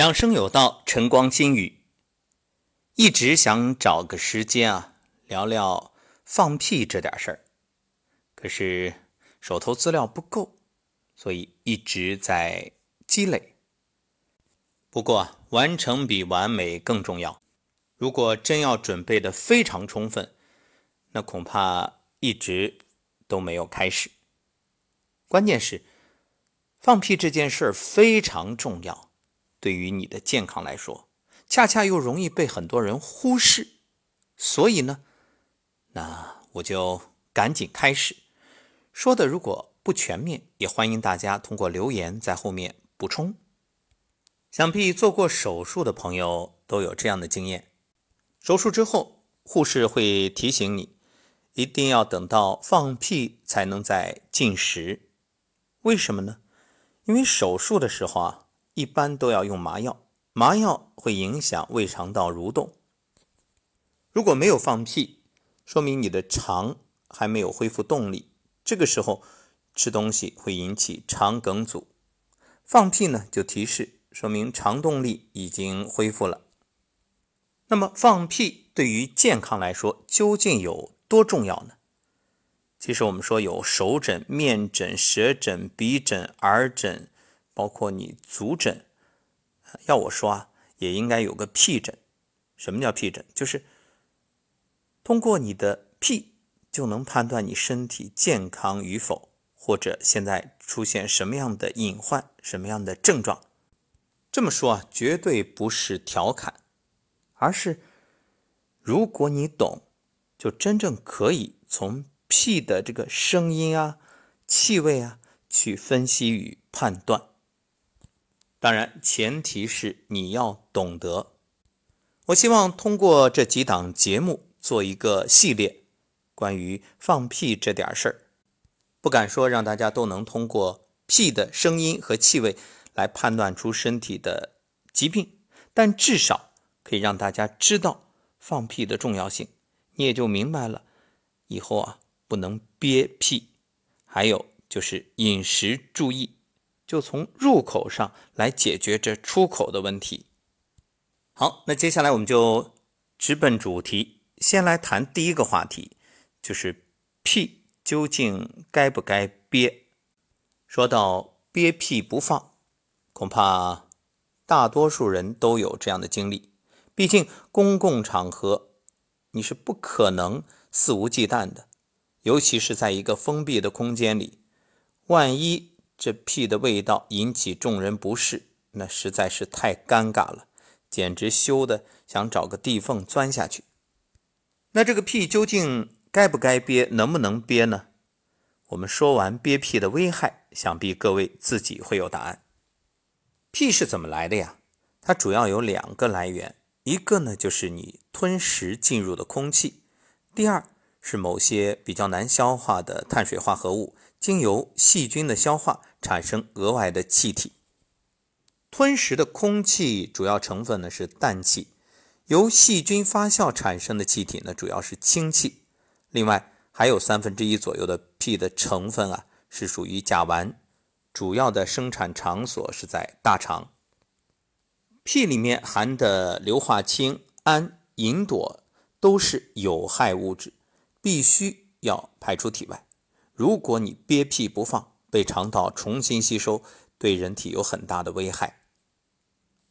养生有道，晨光心语。一直想找个时间啊，聊聊放屁这点事儿，可是手头资料不够，所以一直在积累。不过完成比完美更重要。如果真要准备的非常充分，那恐怕一直都没有开始。关键是放屁这件事儿非常重要。对于你的健康来说，恰恰又容易被很多人忽视，所以呢，那我就赶紧开始说的。如果不全面，也欢迎大家通过留言在后面补充。想必做过手术的朋友都有这样的经验：手术之后，护士会提醒你，一定要等到放屁才能再进食。为什么呢？因为手术的时候啊。一般都要用麻药，麻药会影响胃肠道蠕动。如果没有放屁，说明你的肠还没有恢复动力，这个时候吃东西会引起肠梗阻。放屁呢，就提示说明肠动力已经恢复了。那么放屁对于健康来说究竟有多重要呢？其实我们说有手诊、面诊、舌诊、鼻诊、耳诊。包括你足诊，要我说啊，也应该有个屁诊。什么叫屁诊？就是通过你的屁就能判断你身体健康与否，或者现在出现什么样的隐患、什么样的症状。这么说啊，绝对不是调侃，而是如果你懂，就真正可以从屁的这个声音啊、气味啊去分析与判断。当然，前提是你要懂得。我希望通过这几档节目做一个系列，关于放屁这点事儿。不敢说让大家都能通过屁的声音和气味来判断出身体的疾病，但至少可以让大家知道放屁的重要性。你也就明白了，以后啊不能憋屁，还有就是饮食注意。就从入口上来解决这出口的问题。好，那接下来我们就直奔主题，先来谈第一个话题，就是屁究竟该不该憋？说到憋屁不放，恐怕大多数人都有这样的经历。毕竟公共场合你是不可能肆无忌惮的，尤其是在一个封闭的空间里，万一。这屁的味道引起众人不适，那实在是太尴尬了，简直羞得想找个地缝钻下去。那这个屁究竟该不该憋，能不能憋呢？我们说完憋屁的危害，想必各位自己会有答案。屁是怎么来的呀？它主要有两个来源，一个呢就是你吞食进入的空气，第二是某些比较难消化的碳水化合物。经由细菌的消化产生额外的气体。吞食的空气主要成分呢是氮气，由细菌发酵产生的气体呢主要是氢气。另外还有三分之一左右的屁的成分啊是属于甲烷，主要的生产场所是在大肠。屁里面含的硫化氢、氨、吲哚都是有害物质，必须要排出体外。如果你憋屁不放，被肠道重新吸收，对人体有很大的危害。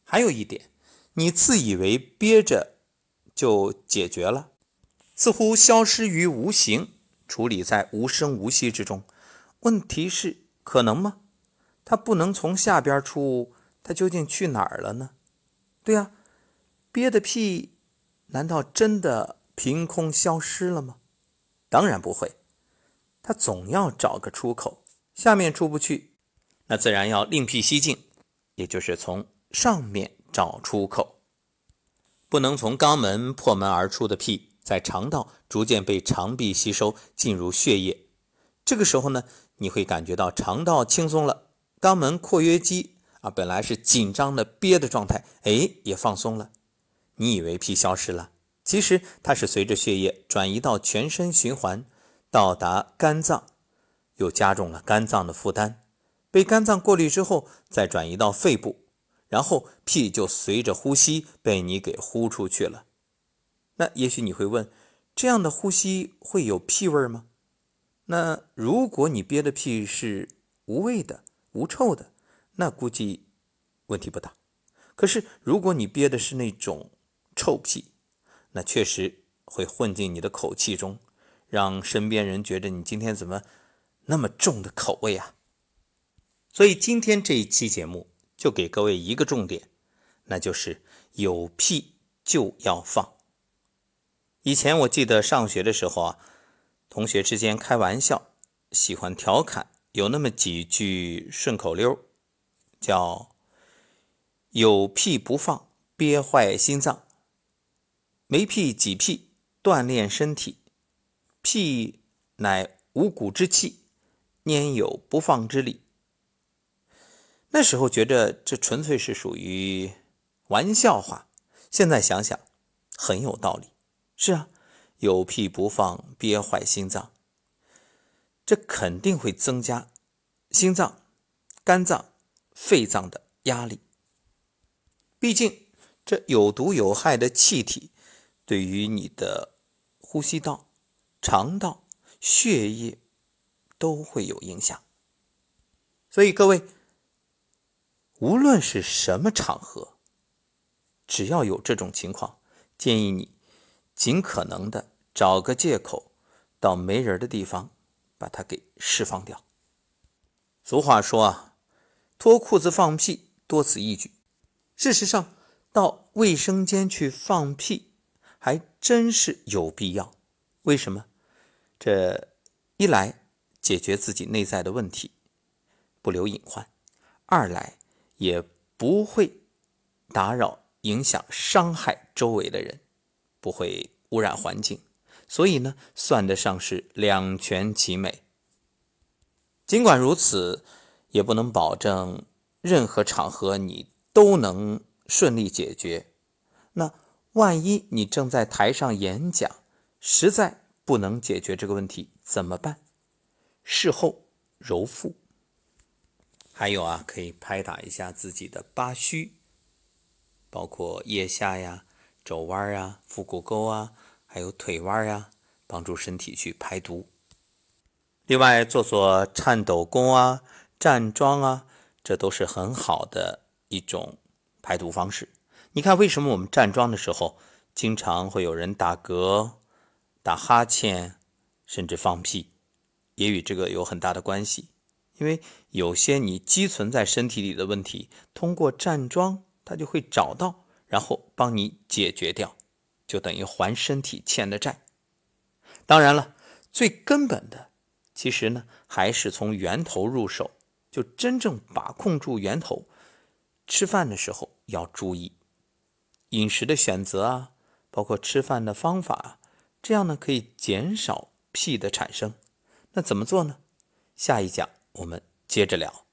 还有一点，你自以为憋着就解决了，似乎消失于无形，处理在无声无息之中。问题是，可能吗？它不能从下边出，它究竟去哪儿了呢？对呀，憋的屁难道真的凭空消失了吗？当然不会。他总要找个出口，下面出不去，那自然要另辟蹊径，也就是从上面找出口。不能从肛门破门而出的屁，在肠道逐渐被肠壁吸收进入血液。这个时候呢，你会感觉到肠道轻松了，肛门括约肌啊本来是紧张的憋的状态，哎也放松了。你以为屁消失了，其实它是随着血液转移到全身循环。到达肝脏，又加重了肝脏的负担。被肝脏过滤之后，再转移到肺部，然后屁就随着呼吸被你给呼出去了。那也许你会问，这样的呼吸会有屁味吗？那如果你憋的屁是无味的、无臭的，那估计问题不大。可是如果你憋的是那种臭屁，那确实会混进你的口气中，让身边人觉得你今天怎么那么重的口味啊？所以今天这一期节目就给各位一个重点，那就是有屁就要放。以前我记得上学的时候啊，同学之间开玩笑，喜欢调侃，有那么几句顺口溜，叫“有屁不放，憋坏心脏；没屁挤屁，锻炼身体；屁乃五谷之气，焉有不放之理。”那时候觉着这纯粹是属于玩笑话，现在想想很有道理。是啊，有屁不放，憋坏心脏。这肯定会增加心脏、肝脏、肺脏的压力。毕竟，这有毒有害的气体对于你的呼吸道、肠道、血液都会有影响。所以，各位，无论是什么场合，只要有这种情况，建议你。尽可能的找个借口，到没人的地方把它给释放掉。俗话说啊，脱裤子放屁多此一举。事实上，到卫生间去放屁还真是有必要。为什么？这一来解决自己内在的问题，不留隐患；二来也不会打扰、影响、伤害周围的人。不会污染环境，所以呢，算得上是两全其美。尽管如此，也不能保证任何场合你都能顺利解决。那万一你正在台上演讲，实在不能解决这个问题，怎么办？事后揉腹，还有啊，可以拍打一下自己的八虚，包括腋下呀。肘弯啊，腹股沟啊，还有腿弯呀，帮助身体去排毒。另外，做做颤抖功啊、站桩啊，这都是很好的一种排毒方式。你看，为什么我们站桩的时候经常会有人打嗝、打哈欠，甚至放屁，也与这个有很大的关系。因为有些你积存在身体里的问题，通过站桩，它就会找到。然后帮你解决掉，就等于还身体欠的债。当然了，最根本的，其实呢，还是从源头入手，就真正把控住源头。吃饭的时候要注意饮食的选择啊，包括吃饭的方法，这样呢可以减少屁的产生。那怎么做呢？下一讲我们接着聊。